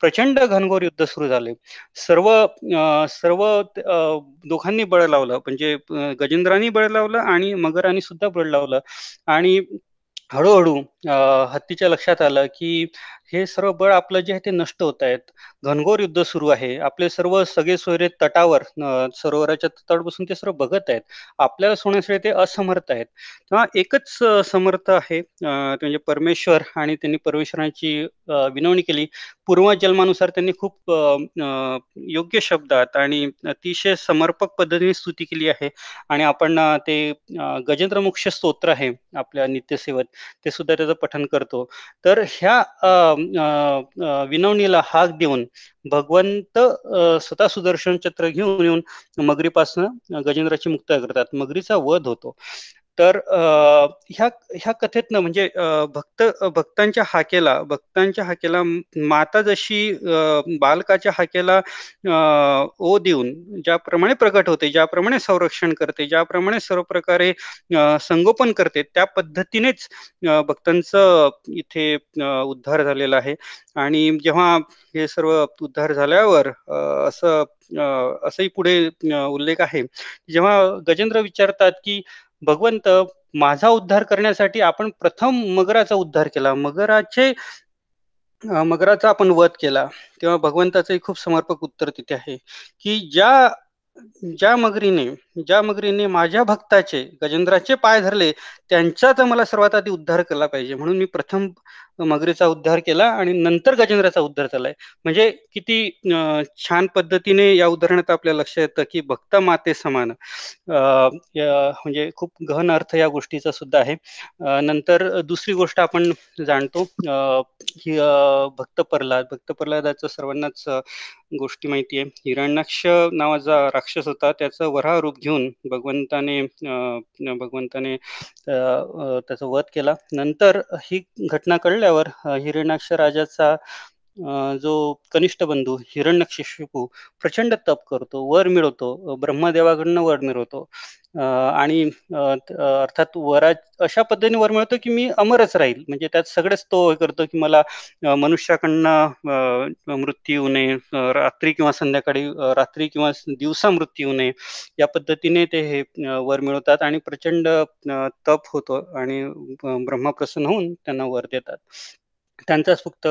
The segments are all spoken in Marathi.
प्रचंड घनघोर युद्ध सुरू झाले. सर्व सर्व दोघांनी बळ लावलं. म्हणजे गजेंद्रांनी बळ लावलं आणि मगरांनी सुद्धा बळ लावलं. आणि हळूहळू हत्तीच्या लक्षात आलं की हे सर्व बळ आपलं जे आहे ते नष्ट होत आहेत. घनघोर युद्ध सुरू आहे. आपले सर्व सगळे सोयरे तटावर सरोवराच्या तटावर बसून ते सर्व बघत आहेत. आपल्याला सोडण्यासाठी ते असमर्थ आहेत. तेव्हा एकच समर्थ आहे म्हणजे परमेश्वर आणि त्यांनी परमेश्वरांची विनवणी केली. पूर्वजन्मानुसार त्यांनी खूप योग्य शब्दात आणि अतिशय समर्पक पद्धतीने स्तुती केली आहे. आणि आपण ते गजेंद्रमुख्य स्तोत्र आहे आपल्या नित्यसेवत. ते सुद्धा त्याचं पठन करतो. तर ह्या विनवणीला हाक देऊन भगवंत स्वतः सुदर्शन चक्र घेऊन येऊन मगरीपासून गजेंद्राची मुक्ता करतात. मगरीचा वध होतो. तर ह्या ह्या कथेतनं म्हणजे भक्त भक्तांच्या हाकेला भक्तांच्या हाकेला माता जशी बालकाच्या हाकेला ओ देऊन ज्याप्रमाणे प्रकट होते ज्याप्रमाणे संरक्षण करते ज्याप्रमाणे सर्व प्रकारे संगोपन करते त्या पद्धतीनेच भक्तांचं इथे उद्धार झालेला आहे. आणि जेव्हा हे सर्व उद्धार झाल्यावर असं असंही पुढे उल्लेख आहे. जेव्हा गजेंद्र विचारतात की भगवंत माझा उद्धार करण्यासाठी आपण प्रथम मगराचा उद्धार केला. मगराचे मगराचा आपण वध केला. तेव्हा भगवंताचंही खूप समर्पक उत्तर तिथे आहे की ज्या ज्या मगरीने ज्या मगरीने माझ्या भक्ताचे गजेंद्राचे पाय धरले त्यांचाच मला सर्वात आधी उद्धार केला पाहिजे. म्हणून मी प्रथम मगरीचा उद्धार केला आणि नंतर गजेंद्राचा उद्धार झालाय. म्हणजे किती छान पद्धतीने या उदाहरणात आपल्या लक्षात येतं की भक्त माते समान. म्हणजे खूप गहन अर्थ या गोष्टीचा सुद्धा आहे. नंतर दुसरी गोष्ट आपण जाणतो ही भक्त प्रल्हाद. भक्त प्रल्हादाचं सर्वांनाच गोष्टी माहिती आहे. हिरण्याक्ष नावाचा राक्षस होता. त्याचं वरा रूप घेऊन भगवंताने भगवंताने त्याचा वध केला. नंतर ही घटना कळल्यावर हिरण्याक्ष राजाचा जो कनिष्ठ बंधू हिरण्यशिशुपू प्रचंड तप करतो वर मिळवतो ब्रह्मदेवाकडनं वर मिळवतो. आणि अर्थात वरा अशा पद्धतीने वर मिळतो की मी अमरच राहील. म्हणजे त्यात सगळेच तो हे करतो की मला मनुष्याकडनं मृत्यू येऊ नये रात्री किंवा संध्याकाळी रात्री किंवा दिवसा मृत्यू येऊ नये या पद्धतीने ते हे वर मिळवतात आणि प्रचंड तप होतो आणि ब्रह्मा प्रसन्न होऊन त्यांना वर देतात. त्यांचाच फक्त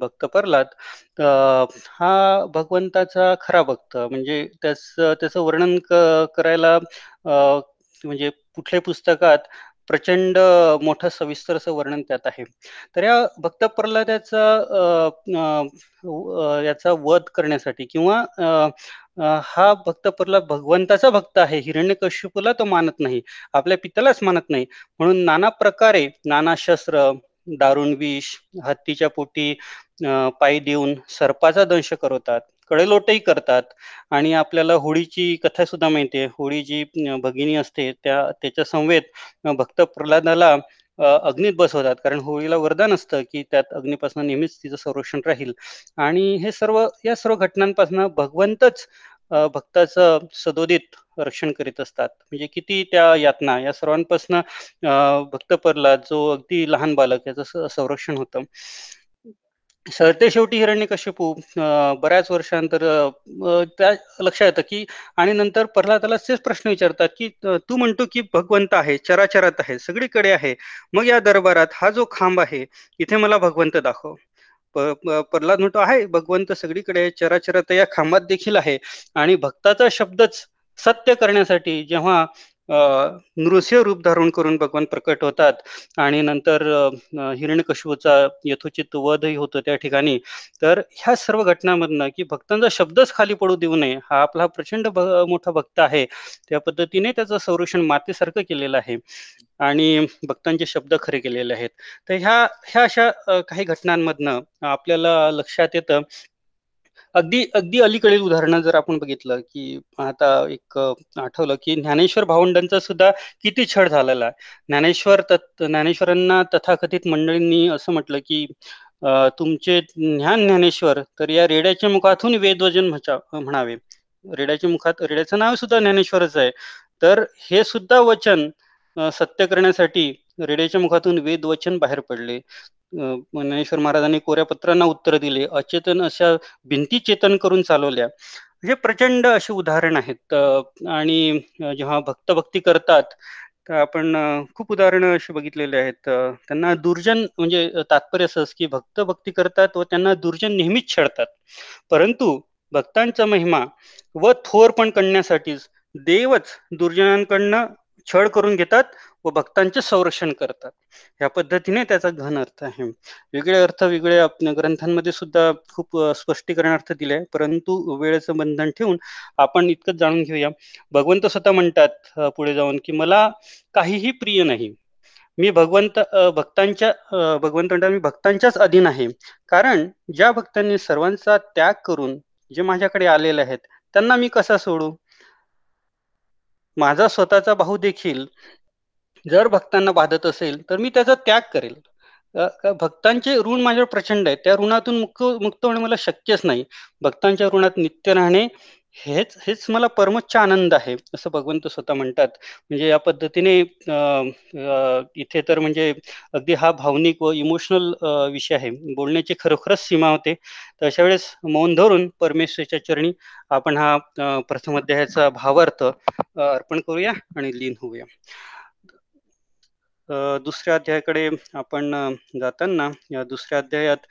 भक्त प्रल्हाद हा भगवंताचा खरा भक्त म्हणजे त्याच त्याचं वर्णन करायला म्हणजे कुठल्या पुस्तकात प्रचंड मोठं सविस्तर असं वर्णन त्यात आहे. तर या भक्त प्रल्हादाचा याचा वध करण्यासाठी किंवा हा भक्त प्रल्हाद भगवंताचा भक्त आहे हिरण्यकश्यपूला तो मानत नाही आपल्या पित्यालाच मानत नाही. म्हणून नाना प्रकारे नाना शस्त्र दारुण विष हत्तीच्या पोटी पायी देऊन सर्पाचा दंश करवतात कडेलोटही करतात. आणि आपल्याला होळीची कथा सुद्धा माहिती आहे. होळी जी भगिनी असते त्या त्याच्या संवेद भक्त प्रल्हादाला अग्नीत बसवतात. कारण होळीला वरदान असतं की त्यात अग्नीपासून नेहमीच तिचं संरक्षण राहील. आणि हे सर्व या सर्व घटनांपासून भगवंतच भक्ताचं सदोदित रक्षण करीत असतात. म्हणजे किती त्या यातना या सर्वांपासून भक्त परला जो अगदी लहान बालक याचं संरक्षण होतं. सरते शेवटी हिरण्यकश्यपू बऱ्याच वर्षानंतर त्या लक्षात येतं की आणि नंतर प्रल्हादाला तेच प्रश्न विचारतात की तू म्हणतो की भगवंत आहे चराचरात आहे सगळीकडे आहे. मग या दरबारात हा जो खांब आहे इथे मला भगवंत दाखव. प्रल्हाद म्हणतो आहे. भगवंत सगळीकडे चराचरात या खांबात देखील आहे. आणि भक्ताचा शब्दच सत्य करण्यासाठी जेव्हा नृसिंह रूप धारण करून भगवान प्रकट होतात. आणि नंतर हिरण्यकशूचा यथोचित वधही होतो त्या ठिकाणी. तर ह्या सर्व घटनांमधनं की भक्तांचा शब्दच खाली पडू देऊ नये हा आपला प्रचंड मोठा भक्त आहे. त्या पद्धतीने त्याचं संरक्षण मातेसारखं केलेलं आहे. आणि भक्तांचे शब्द खरे केलेले आहेत. तर ह्या ह्या अशा काही घटनांमधनं आपल्याला लक्षात येतं अगदी अगदी अलीकडील उदाहरणं जर आपण बघितलं की आता एक आठवलं की ज्ञानेश्वर भावंडांचा सुद्धा किती छळ झालेला आहे. ज्ञानेश्वर तत् ज्ञानेश्वरांना तथाकथित मंडळींनी असं म्हटलं की तुमचे ज्ञान ज्ञानेश्वर तर या रेड्याच्या मुखातून वेदवजन म्हणावे. रेड्याच्या मुखात रेड्याचं नाव सुद्धा ज्ञानेश्वरच आहे. तर हे सुद्धा वचन सत्य करण्यासाठी रेड्याच्या मुखातून वेद वचन बाहेर पडले. ज्ञानेश्वर महाराजांनी कोऱ्या पत्रांना उत्तर दिले. अचेतन अशा भिंती चेतन करून चालवल्या. म्हणजे प्रचंड असे उदाहरण आहेत. आणि जेव्हा भक्तभक्ती करतात तर आपण खूप उदाहरणं अशी बघितलेले आहेत. त्यांना दुर्जन म्हणजे तात्पर्य असंच की भक्त भक्ती करतात व त्यांना दुर्जन नेहमीच छळतात. परंतु भक्तांचा महिमा व थोर पण करण्यासाठीच देवच दुर्जनांकडनं छळ करून घेतात व भक्तांचे संरक्षण करतात. ह्या पद्धतीने त्याचा घन अर्थ आहे. वेगळे अर्थ वेगळ्या ग्रंथांमध्ये सुद्धा खूप स्पष्टीकरण अर्थ दिले आहे परंतु वेळेचं बंधन ठेवून आपण इतकंच जाणून घेऊया. भगवंत स्वतः म्हणतात पुढे जाऊन की मला काहीही प्रिय नाही. मी भगवंत भक्तांच्या भगवंत म्हणतात मी भक्तांच्याच अधीन आहे. कारण ज्या भक्तांनी सर्वांचा त्याग करून जे माझ्याकडे आलेले आहेत त्यांना मी कसा सोडू? माझा स्वतःचा भाऊ देखील जर भक्तांना बाधत असेल तर मी त्याचा त्याग करेल. भक्तांचे ऋण माझ्यावर प्रचंड आहे त्या ऋणातून मुक्त मुक्त होणे मला शक्यच नाही. भक्तांच्या ऋणात नित्य राहणे हेच हेच मला परमोच्च आनंद आहे असं भगवंत स्वतः म्हणतात. म्हणजे या पद्धतीने इथे तर म्हणजे अगदी हा भावनिक व इमोशनल विषय आहे. बोलण्याची खरोखरच सीमा होते. तर अशा वेळेस मौन धरून परमेश्वरच्या चरणी आपण हा प्रथम अध्यायाचा भावार्थ अर्पण करूया आणि लीन होऊया. दुसऱ्या अध्यायाकडे आपण जाताना या दुसऱ्या अध्यायात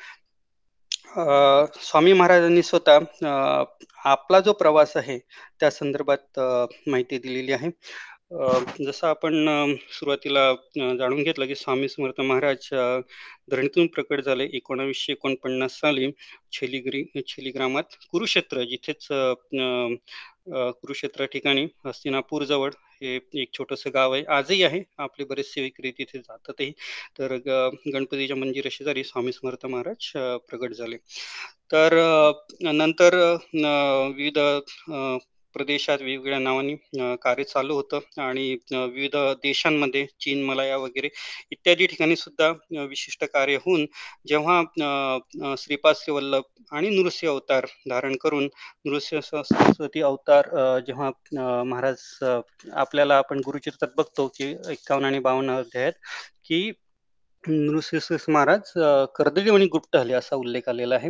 स्वामी महाराजांनी स्वतः आपला जो प्रवास आहे त्या संदर्भात माहिती दिलेली आहे. जसं आपण सुरुवातीला जाणून घेतलं की स्वामी समर्थ महाराज धरणीतून प्रकट झाले एकोणावीसशे एकोणपन्नास साली छेलीगिरी छेली ग्रामात कुरुक्षेत्र जिथेच कुरुक्षेत्र ठिकाणी हस्तिनापूर जवळ हे एक छोटस गाव आहे. आजही आहे. आपले बरेचसे सेविकरी तिथे जातातही. तर गणपतीच्या मंदिर शेजारी स्वामी समर्थ महाराज प्रगट झाले. तर नंतर विविध प्रदेशात वेगवेगळ्या नावांनी कार्य चालू होतं आणि विविध देशांमध्ये चीन मलाया वगैरे इत्यादी ठिकाणी सुद्धा विशिष्ट कार्य होऊन जेव्हा श्रीपाद श्री वल्लभ आणि नृसिंह अवतार धारण करून नृसिंह सरस्वती अवतार जेव्हा महाराज आपल्याला आपण गुरुचरित्रात बघतो की एक्कावन्न आणि बावन्न अध्यायात की नृसिंह महाराज कर्दळीवणी गुप्त झाले असा उल्लेख आलेला आहे.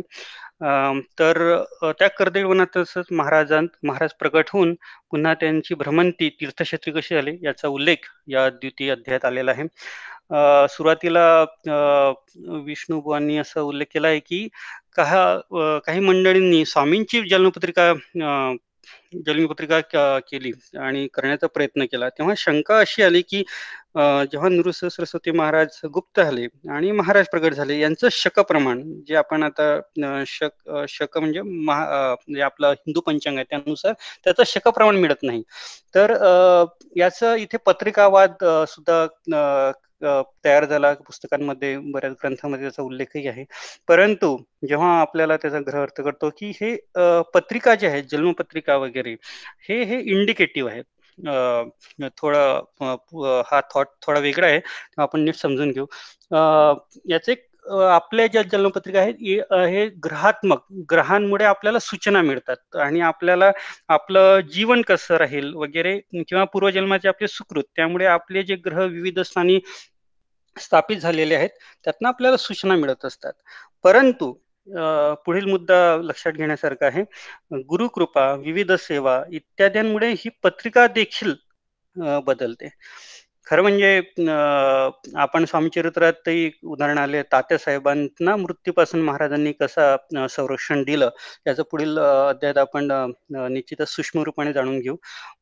तर त्या कर्दळीवनातच महाराजांत महाराज प्रकट होऊन पुन्हा त्यांची भ्रमंती तीर्थक्षेत्री कशी झाली याचा उल्लेख या द्वितीय अध्यायात आलेला आहे. सुरुवातीला विष्णुबुवांनी असा उल्लेख केला आहे की काही मंडळींनी स्वामींची जन्मपत्रिका जन्मपत्रिका केली आणि करण्याचा प्रयत्न केला. तेव्हा शंका अशी आली की जेव्हा नृसिंह सरस्वती महाराज गुप्त झाले आणि महाराज प्रगट झाले यांचं शक प्रमाण जे आपण आता शक शक म्हणजे म्हणजे आपलं हिंदू पंचांग आहे त्यानुसार त्याचं शक प्रमाण मिळत नाही. तर याचं इथे पत्रिकावाद सुद्धा तयार झाला पुस्तकांमध्ये बऱ्याच ग्रंथांमध्ये त्याचा उल्लेखही आहे. परंतु जेव्हा आपल्याला त्याचा ग्रह अर्थ करतो की हे पत्रिका जे आहेत जन्मपत्रिका वगैरे हे हे इंडिकेटिव्ह आहेत. थोडा हा थॉट थोडा वेगळा आहे आपण नीट समजून घेऊ. याचे आपल्या ज्या जन्मपत्रिका आहेत हे ग्रहात्मक ग्रहांमुळे आपल्याला सूचना मिळतात. आणि आपल्याला आपलं जीवन कसं राहील वगैरे किंवा पूर्वजन्माचे आपले सुकृत त्यामुळे आपले जे ग्रह विविध स्थानी स्थापित झालेले आहेत त्यातनं आपल्याला सूचना मिळत असतात. परंतु पुढील मुद्दा लक्षात घेण्यासारखा आहे. गुरुकृपा विविध सेवा इत्यादींमुळे ही पत्रिका देखील बदलते. खरं म्हणजे आपण स्वामीचरित्रातही उदाहरण आले तात्यासाहेबांना मृत्यूपासून महाराजांनी कसा संरक्षण दिलं याचं पुढील अध्यायात आपण निश्चितच सूक्ष्म रूपाने जाणून घेऊ.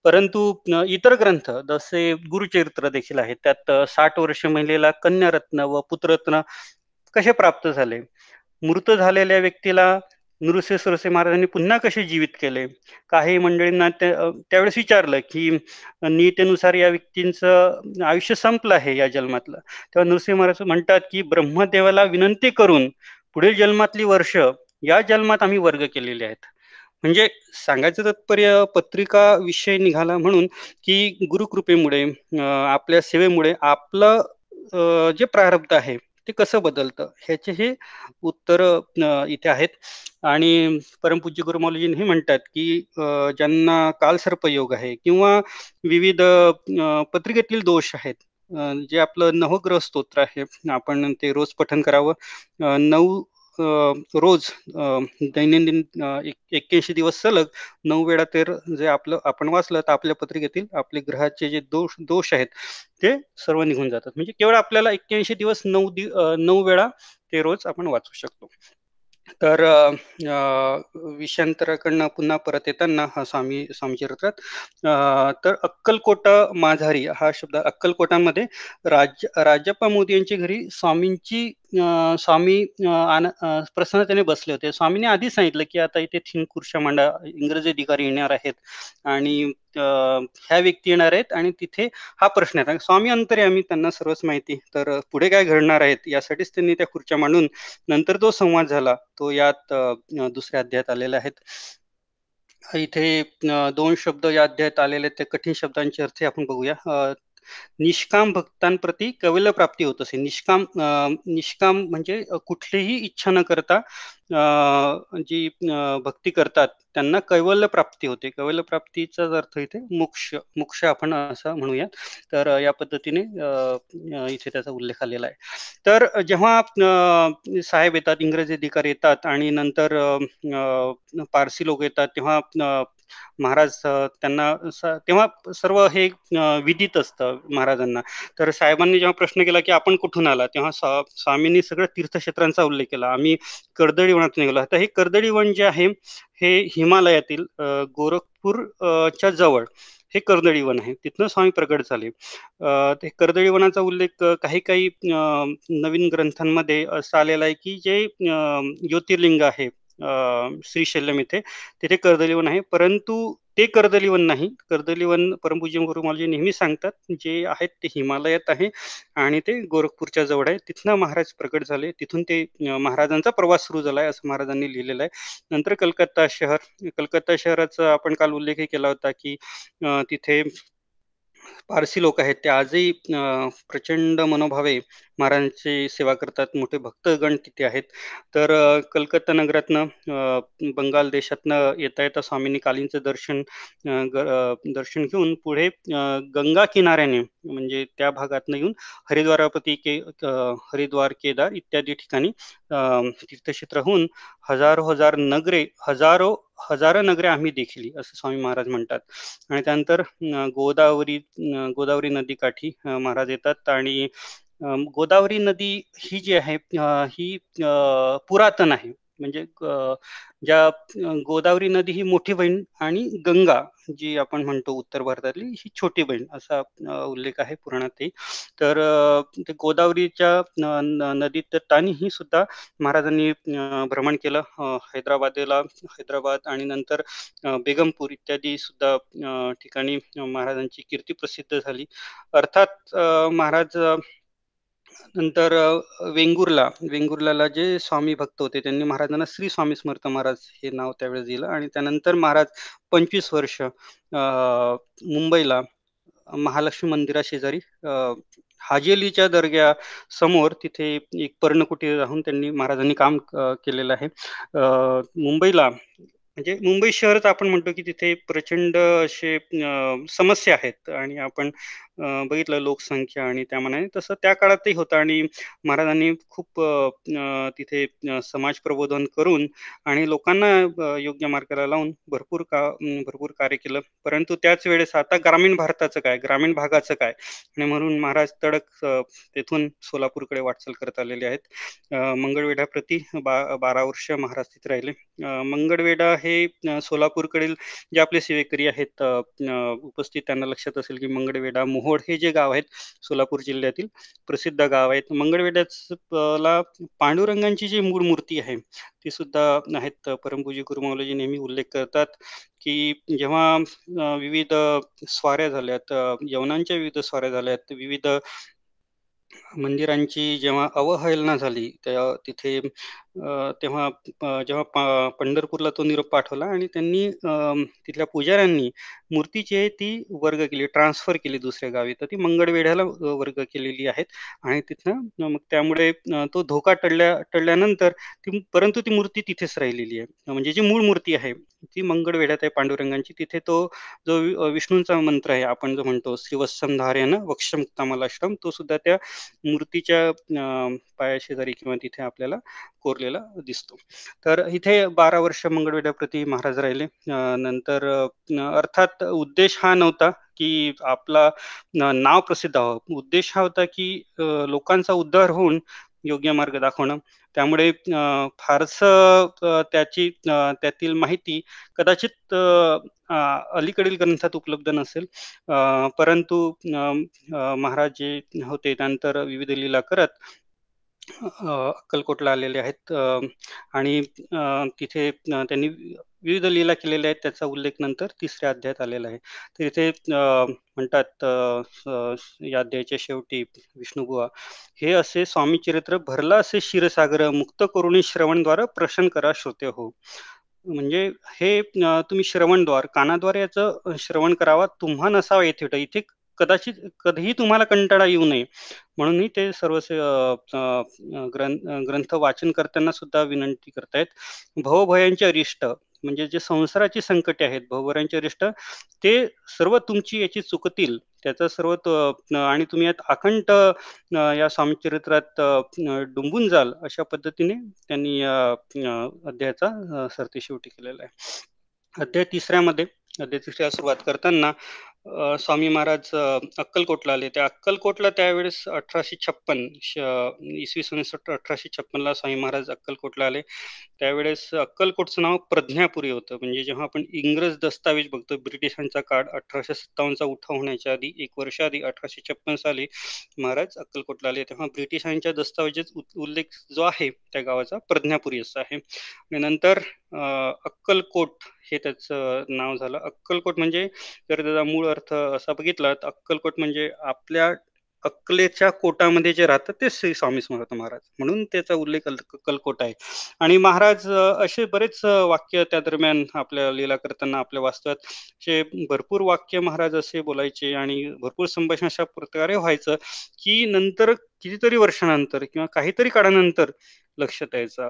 परंतु इतर ग्रंथ जसे गुरुचरित्र देखील आहेत त्यात साठ वर्ष महिलेला कन्यारत्न व पुत्ररत्न कसे प्राप्त झाले? मृत झालेल्या व्यक्तीला नृसिंह सरसे महाराजांनी पुन्हा कसे जीवित केले? काही मंडळींना त्यावेळेस विचारलं की नीतेनुसार या व्यक्तींचं आयुष्य संपलं आहे या जन्मातलं. तेव्हा नृसिंह महाराज म्हणतात की ब्रह्मदेवाला विनंती करून पुढील जन्मातली वर्ष या जन्मात आम्ही वर्ग केलेले आहेत. म्हणजे सांगायचं तात्पर्य पत्रिका विषय निघाला म्हणून की गुरुकृपेमुळे आपल्या सेवेमुळे आपलं जे प्रारब्ध आहे ते कसं बदलतं? ह्याचेही उत्तर इथे आहेत. आणि परमपूज्य गुरुमौलीजींनी हे म्हणतात की ज्यांना कालसर्पयोग आहे किंवा विविध पत्रिकेतील दोष आहेत जे आपलं नवग्रह स्तोत्र आहे आपण ते रोज पठन करावं. नऊ रोज दैनंदिन एक्क्याऐंशी दिवस सलग नऊ वेळा तर जे आपलं आपण वाचलं तर आपल्या पत्रिकेतील आपले ग्रहाचे जे दोष दोष आहेत ते सर्व निघून जातात. म्हणजे केवळ आपल्याला एक्क्याऐंशी दिवस नऊ दि नऊ वेळा ते रोज आपण वाचू शकतो. तर विषयांतराकडनं पुन्हा परत येताना हा स्वामी स्वामीचरित्रात तर अक्कलकोटा माझारी हा शब्द अक्कलकोटामध्ये राज राजप्पा मोदी यांच्या घरी स्वामींची स्वामी प्रसन्नतेने बसले होते. स्वामींनी आधी सांगितलं की आता इथे तीन खुर्च्या मांडा इंग्रजी अधिकारी येणार आहेत आणि ह्या व्यक्ती येणार आहेत आणि तिथे हा प्रश्न आहे. स्वामी अंतरे आम्ही त्यांना सर्वच माहिती तर पुढे काय घडणार आहेत यासाठीच त्यांनी त्या खुर्च्या मांडून नंतर जो संवाद झाला. तो यात दुसऱ्या अध्यायात आलेला आहेत. इथे दोन शब्द या अध्यायात आलेले ते कठीण शब्दांचे अर्थ आपण बघूया. निष्काम भक्तांप्रती कवल्य प्राप्ती होत असे. निष्काम निष्काम म्हणजे कुठलीही इच्छा न करता जी भक्ती करतात त्यांना कैवल्य प्राप्ती होते. कैवल्य प्राप्तीचा अर्थ इथे मोक्ष मोक्ष आपण असं म्हणूया तर या पद्धतीने इथे त्याचा उल्लेख आलेला आहे. तर जेव्हा साहेब येतात इंग्रजी अधिकारी येतात आणि नंतर पारसी लोक येतात तेव्हा महाराज त्यांना तेव्हा सर्व हे विदित असतं महाराजांना. तर साहेबांनी जेव्हा प्रश्न केला की आपण कुठून आला तेव्हा स्वामींनी सगळ्या तीर्थक्षेत्रांचा उल्लेख केला. आम्ही कर्दळीवनातून गेलो निघालो. आता हे कर्दळीवन जे आहे हे हिमालयातील गोरखपूरच्या जवळ हे कर्दळीवन आहे. तिथनं स्वामी प्रगट झाले. ते कर्दळीवनाचा उल्लेख काही काही नवीन ग्रंथांमध्ये असं आलेला आहे की जे ज्योतिर्लिंग आहे श्रीशैल्यम इथे तिथे कर्दलीवन आहे. परंतु ते कर्दलीवन नाही. कर्दलीवन परमपूज्य गुरुमालजी नेहमी सांगतात जे आहेत ते हिमालयात आहे आणि ते गोरखपूरच्या जवळ आहे. तिथनं महाराज प्रकट झाले. तिथून ते महाराजांचा प्रवास सुरू झाला आहे असं महाराजांनी लिहिलेलं आहे. नंतर कलकत्ता शहर कलकत्ता शहराचा आपण काल उल्लेखही केला होता की तिथे पारसी लोक आहेत. ते आजही प्रचंड मनोभावे महाराजांची सेवा करतात. मोठे भक्तगण तिथे आहेत. तर कलकत्ता नगरातनं बंगाल देशातनं येता येता स्वामींनी कालींचं दर्शन दर्शन घेऊन पुढे गंगा किनाऱ्याने म्हणजे त्या भागातनं येऊन हरिद्वारापती के हरिद्वार केदार इत्यादी ठिकाणी तीर्थक्षेत्र होऊन हजारो हजार नगरे हजारो हजारो नगरे आम्ही देखील असं स्वामी महाराज म्हणतात. आणि त्यानंतर गोदावरी गोदावरी नदीकाठी महाराज येतात. आणि गोदावरी नदी ही जी आहे ही पुरातन आहे. म्हणजे ज्या गोदावरी नदी ही मोठी बहीण आणि गंगा जी आपण म्हणतो उत्तर भारतातली ही छोटी बहीण असा उल्लेख आहे पुराणातही. तर ते गोदावरीच्या नदीत तानी ही सुद्धा महाराजांनी भ्रमण केलं. हैदराबादेला हैदराबाद आणि नंतर बेगमपूर इत्यादी सुद्धा ठिकाणी महाराजांची कीर्ती प्रसिद्ध झाली. अर्थात महाराज नंतर वेंगुर्ला. वेंगुर्लाला जे स्वामी भक्त होते त्यांनी महाराजांना श्री स्वामी समर्थ महाराज हे नाव त्यावेळेस दिलं. आणि त्यानंतर महाराज पंचवीस वर्ष मुंबईला महालक्ष्मी मंदिरा शेजारी हाजेलीच्या दर्ग्या समोर तिथे एक पर्णकुटी राहून त्यांनी महाराजांनी काम केलेलं आहे. मुंबईला म्हणजे मुंबई शहरच आपण म्हणतो की तिथे प्रचंड असे समस्या आहेत. आणि आपण बघितलं लोकसंख्या आणि त्यामानाने तसं त्या काळातही होतं. आणि महाराजांनी खूप तिथे समाज प्रबोधन करून आणि लोकांना योग्य मार्गाला लावून भरपूर का भरपूर कार्य केलं. परंतु त्याच वेळेस आता ग्रामीण भारताचं काय ग्रामीण भागाचं काय? आणि म्हणून महाराज तडक तेथून सोलापूरकडे वाटचाल करत आलेले आहेत. मंगळवेढ्याप्रती बा बारा वर्ष महाराज तिथे राहिले. मंगळवेढा हे सोलापूरकडील जे आपले सेवेकरी आहेत उपस्थित त्यांना लक्षात असेल की मंगळवेढा मोहोड हे जे गाव आहेत सोलापूर जिल्ह्यातील प्रसिद्ध गाव आहेत. मंगळवेढ्याला पांडुरंगांची जी मूळ मूर्ती आहे ती सुद्धा आहेत. परमपूजी गुरुमावलाजी नेहमी उल्लेख करतात की जेव्हा विविध स्वाऱ्या झाल्यात यवनांच्या विविध स्वाऱ्या झाल्यात विविध मंदिरांची जेव्हा अवहेलना झाली त्या तिथे तेव्हा जेव्हा पंढरपूरला तो निरोप पाठवला आणि त्यांनी तिथल्या पुजाऱ्यांनी मूर्तीची आहे ती वर्ग केली ट्रान्सफर केली दुसऱ्या गावी. तर ती मंगळवेढ्याला वर्ग केलेली आहेत आणि तिथनं मग त्यामुळे तो धोका टळल्या टळल्यानंतर ती परंतु ती मूर्ती तिथेच राहिलेली आहे. म्हणजे जी मूळ मूर्ती आहे ती मंगळवेढ्यात आहे पांडुरंगांची. तिथे तो जो विष्णूंचा मंत्र आहे आपण जो म्हणतो श्रीवत्संधार्यान वक्षमुक्तामलाश्रम तो सुद्धा त्या मूर्तीच्या पायाशेजारी किंवा तिथे आपल्याला कोरलेला दिसतो. तर इथे बारा वर्ष मंगळवेढ्याप्रती महाराज राहिले. नंतर अर्थात उद्देश हा नव्हता की आपला नाव प्रसिद्ध व्हावं उद्देश हा होता की लोकांचा उद्धार होऊन योग्य मार्ग दाखवणं. त्यामुळे फारस त्याची त्यातील माहिती कदाचित अलीकडील ग्रंथात उपलब्ध नसेल. परंतु महाराज जे होते त्यानंतर विविध लीला करत अक्कलकोटला आलेले आहेत. आणि तिथे त्यांनी विविध लीला केलेल्या आहेत. त्याचा उल्लेख नंतर तिसऱ्या अध्यायात आलेला आहे. तर इथे म्हणतात या अध्यायाच्या शेवटी विष्णुबुवा हे असे स्वामी चरित्र भरला असे क्षीरसागर मुक्त करून श्रवणद्वार प्रशन करा श्रोते हो. म्हणजे हे तुम्ही श्रवणद्वार कानाद्वारे याचं श्रवण करावा तुम्हा नसावा येथे इथे कदाचित कधीही तुम्हाला कंटाळा येऊ नये. म्हणूनही ते सर्व ग्रंथ वाचन करताना सुद्धा विनंती करतायत. भवभयांचे अरिष्ट म्हणजे जे संसाराची संकटे आहेत भवभयांचे अरिष्ट ते सर्व तुमची याची चुकतील. त्याचा सर्व आणि तुम्ही यात अखंड या स्वामी चरित्रात डुंबून जाल अशा पद्धतीने त्यांनी या अध्यायाचा सरते शेवटी केलेला आहे. अध्याय तिसऱ्यामध्ये अध्याय तिसऱ्या सुरुवात करताना स्वामी महाराज अक्कलकोटला आले. त्या अक्कलकोटला त्यावेळेस अठराशे छप्पन इसवी सन अठराशे छप्पनला स्वामी महाराज अक्कलकोटला आले. त्यावेळेस अक्कलकोटचं नाव प्रज्ञापुरी होतं. म्हणजे जेव्हा आपण इंग्रज दस्तावेज बघतो ब्रिटिशांचा काळ अठराशे सत्तावन्नचा उठाव होण्याच्या आधी एक वर्ष आधी अठराशे छप्पन साली महाराज अक्कलकोटला आले. तेव्हा ब्रिटिशांच्या दस्तावेजात उल्लेख जो आहे त्या गावाचा प्रज्ञापुरी असा आहे. आणि नंतर अक्कलकोट हे त्याचं नाव झालं. अक्कलकोट म्हणजे जर त्याचा मूळ अर्थ असा बघितला तर अक्कलकोट म्हणजे आपल्या अक्कलेच्या कोटामध्ये जे राहतात ते श्री स्वामी समर्थ महाराज. म्हणून त्याचा उल्लेख अक्कलकोट आहे. आणि महाराज असे बरेच वाक्य त्या दरम्यान आपल्या लीला करताना आपल्या वास्तवात असे भरपूर वाक्य महाराज असे बोलायचे आणि भरपूर संभाषण अशा प्रकारे व्हायचं की नंतर कितीतरी वर्षानंतर किंवा काहीतरी काळानंतर लक्षात यायचा.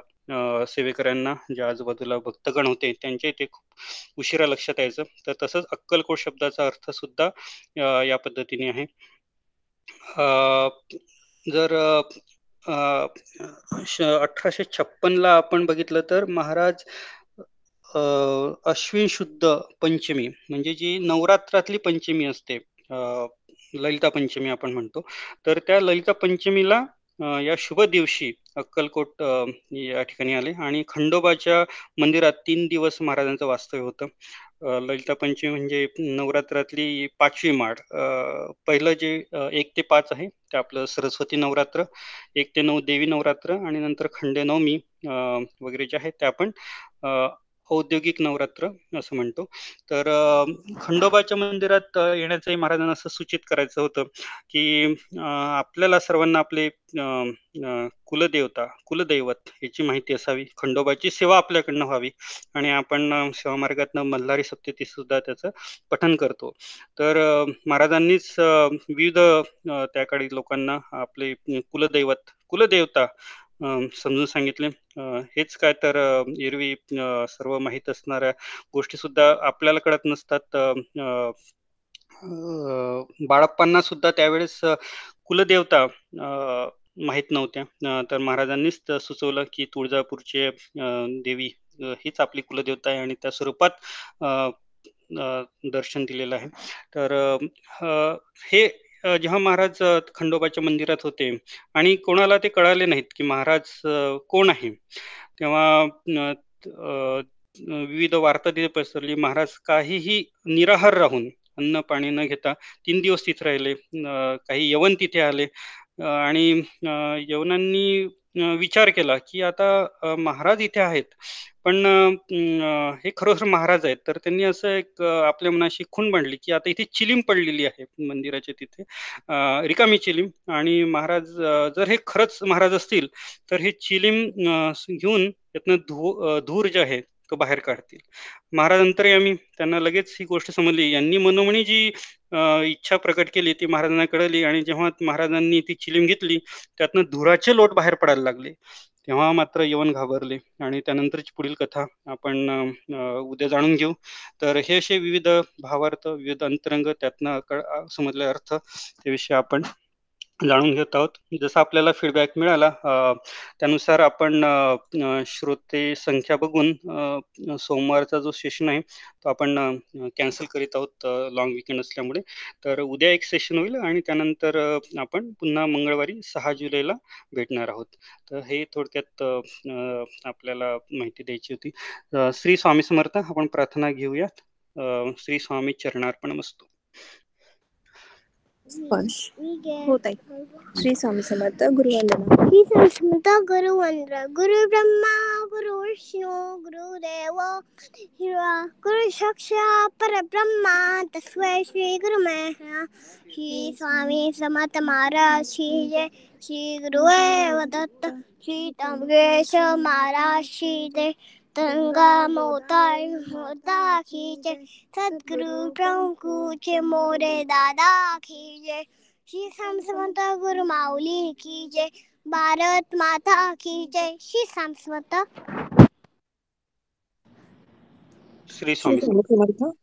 सेवेकऱ्यांना ज्या आजूबाजूला भक्तगण होते त्यांच्या इथे खूप उशिरा लक्षात यायचं. तर तसंच अक्कलकोट शब्दाचा अर्थ सुद्धा या पद्धतीने आहे. जर अठराशे छप्पनला आपण बघितलं तर महाराज अश्विन शुद्ध पंचमी म्हणजे जी नवरात्रातली पंचमी असते ललिता पंचमी आपण म्हणतो तर त्या ललिता पंचमीला या शुभ दिवशी अक्कलकोट या ठिकाणी आले. आणि खंडोबाच्या मंदिरात तीन दिवस महाराजांचं वास्तव्य होतं. ललिता पंचमी म्हणजे नवरात्रातली पाचवी माळ. पहिलं जे एक ते पाच आहे ते आपलं सरस्वती नवरात्र एक ते नऊ देवी नवरात्र आणि नंतर खंडेनवमी वगैरे जे आहेत ते आपण औद्योगिक नवरात्र असं म्हणतो. तर खंडोबाच्या मंदिरात येण्याचंही महाराजांना असं सूचित करायचं होतं की आपल्याला सर्वांना आपले कुलदेवता कुलदैवत याची माहिती असावी. खंडोबाची सेवा आपल्याकडनं व्हावी आणि आपण सेवामार्गातनं मल्हारी सप्तती सुद्धा त्याचं पठन करतो. तर महाराजांनीच विविध त्याकडे लोकांना आपले कुलदैवत कुलदेवता समजून सांगितले. हेच काय तर एरवी सर्व माहीत असणाऱ्या गोष्टी सुद्धा आपल्याला कळत नसतात. बाळप्पांना सुद्धा त्यावेळेस कुलदेवता माहीत नव्हत्या. तर महाराजांनीच सुचवलं की तुळजापूरचे देवी हीच आपली कुलदेवता आहे आणि त्या स्वरूपात दर्शन दिलेलं आहे. तर हे जेव्हा महाराज खंडोबाच्या मंदिरात होते आणि कोणाला ते कळाले नाहीत की महाराज कोण आहे? तेव्हा विविध वार्ता तिथे पसरली. महाराज काहीही निराहार राहून अन्न पाणी न घेता तीन दिवस तिथे राहिले. काही यवन तिथे आले. आणि यवनांनी विचार केला, की आता महाराज इथे आहेत, पण हे खरोखर महाराज आहेत. तर त्यांनी असं एक आपल्या मनाशी खून बांधली, की आता इथे चिलीम पडलेली आहे मंदिराच्या तिथे. रिकामी चिलीम. आणि महाराज जर हे खरंच महाराज असतील, तर हे चिलीम घेऊन यातनं धू धूर जे आहे तो बाहेर काढतील. महाराज आम्ही त्यांना लगेच ही गोष्ट समजली. यांनी मनोमनी जी इच्छा प्रकट केली ती महाराजांना कळली आणि जेव्हा महाराजांनी ती चिलीम घेतली, त्यातनं धुराचे लोट बाहेर पडायला लागले. तेव्हा मात्र यवन घाबरले आणि त्यानंतरची पुढील कथा आपण उद्या जाणून घेऊ. तर हे असे विविध भावार्थ, विविध अंतरंग त्यातनं समजले अर्थ त्याविषयी आपण जाणून घेत आहोत. जसं आपल्याला फीडबॅक मिळाला त्यानुसार आपण श्रोते संख्या बघून सोमवारचा जो सेशन आहे, तो आपण कॅन्सल करीत आहोत लॉंग विकेंड असल्यामुळे. तर उद्या एक सेशन होईल आणि त्यानंतर आपण पुन्हा मंगळवारी सहा जुलैला भेटणार आहोत. तर हे थोडक्यात आपल्याला माहिती द्यायची होती. श्री स्वामी समर्थ. आपण प्रार्थना घेऊयात. श्री स्वामी चरणार्पण चरणार्पणमस्तु. स्पर्श होत आहे श्री स्वामी समर्थ गुरुवंदना श्री संस्कृत गुरुवंद्र गुरु ब्रह्मा गुरु विष्णू गुरुदेव गुरु साक्षात परब्रह्मा तस्मै श्री गुरु नमः श्री स्वामी समर्थ महाराज श्री जय श्री गुरुदेव दत्त श्री तमगेश महाराज श्री जय तरंगा मोता मोता की जय। सद्गुरु प्रभु के मोरे दादा की जय। श्री साम समर्थ गुरु माऊली की जय। भारत माता की जय। श्री साम समर्थ श्री श्री स्वामी समर्थ. स्वामी समर्थ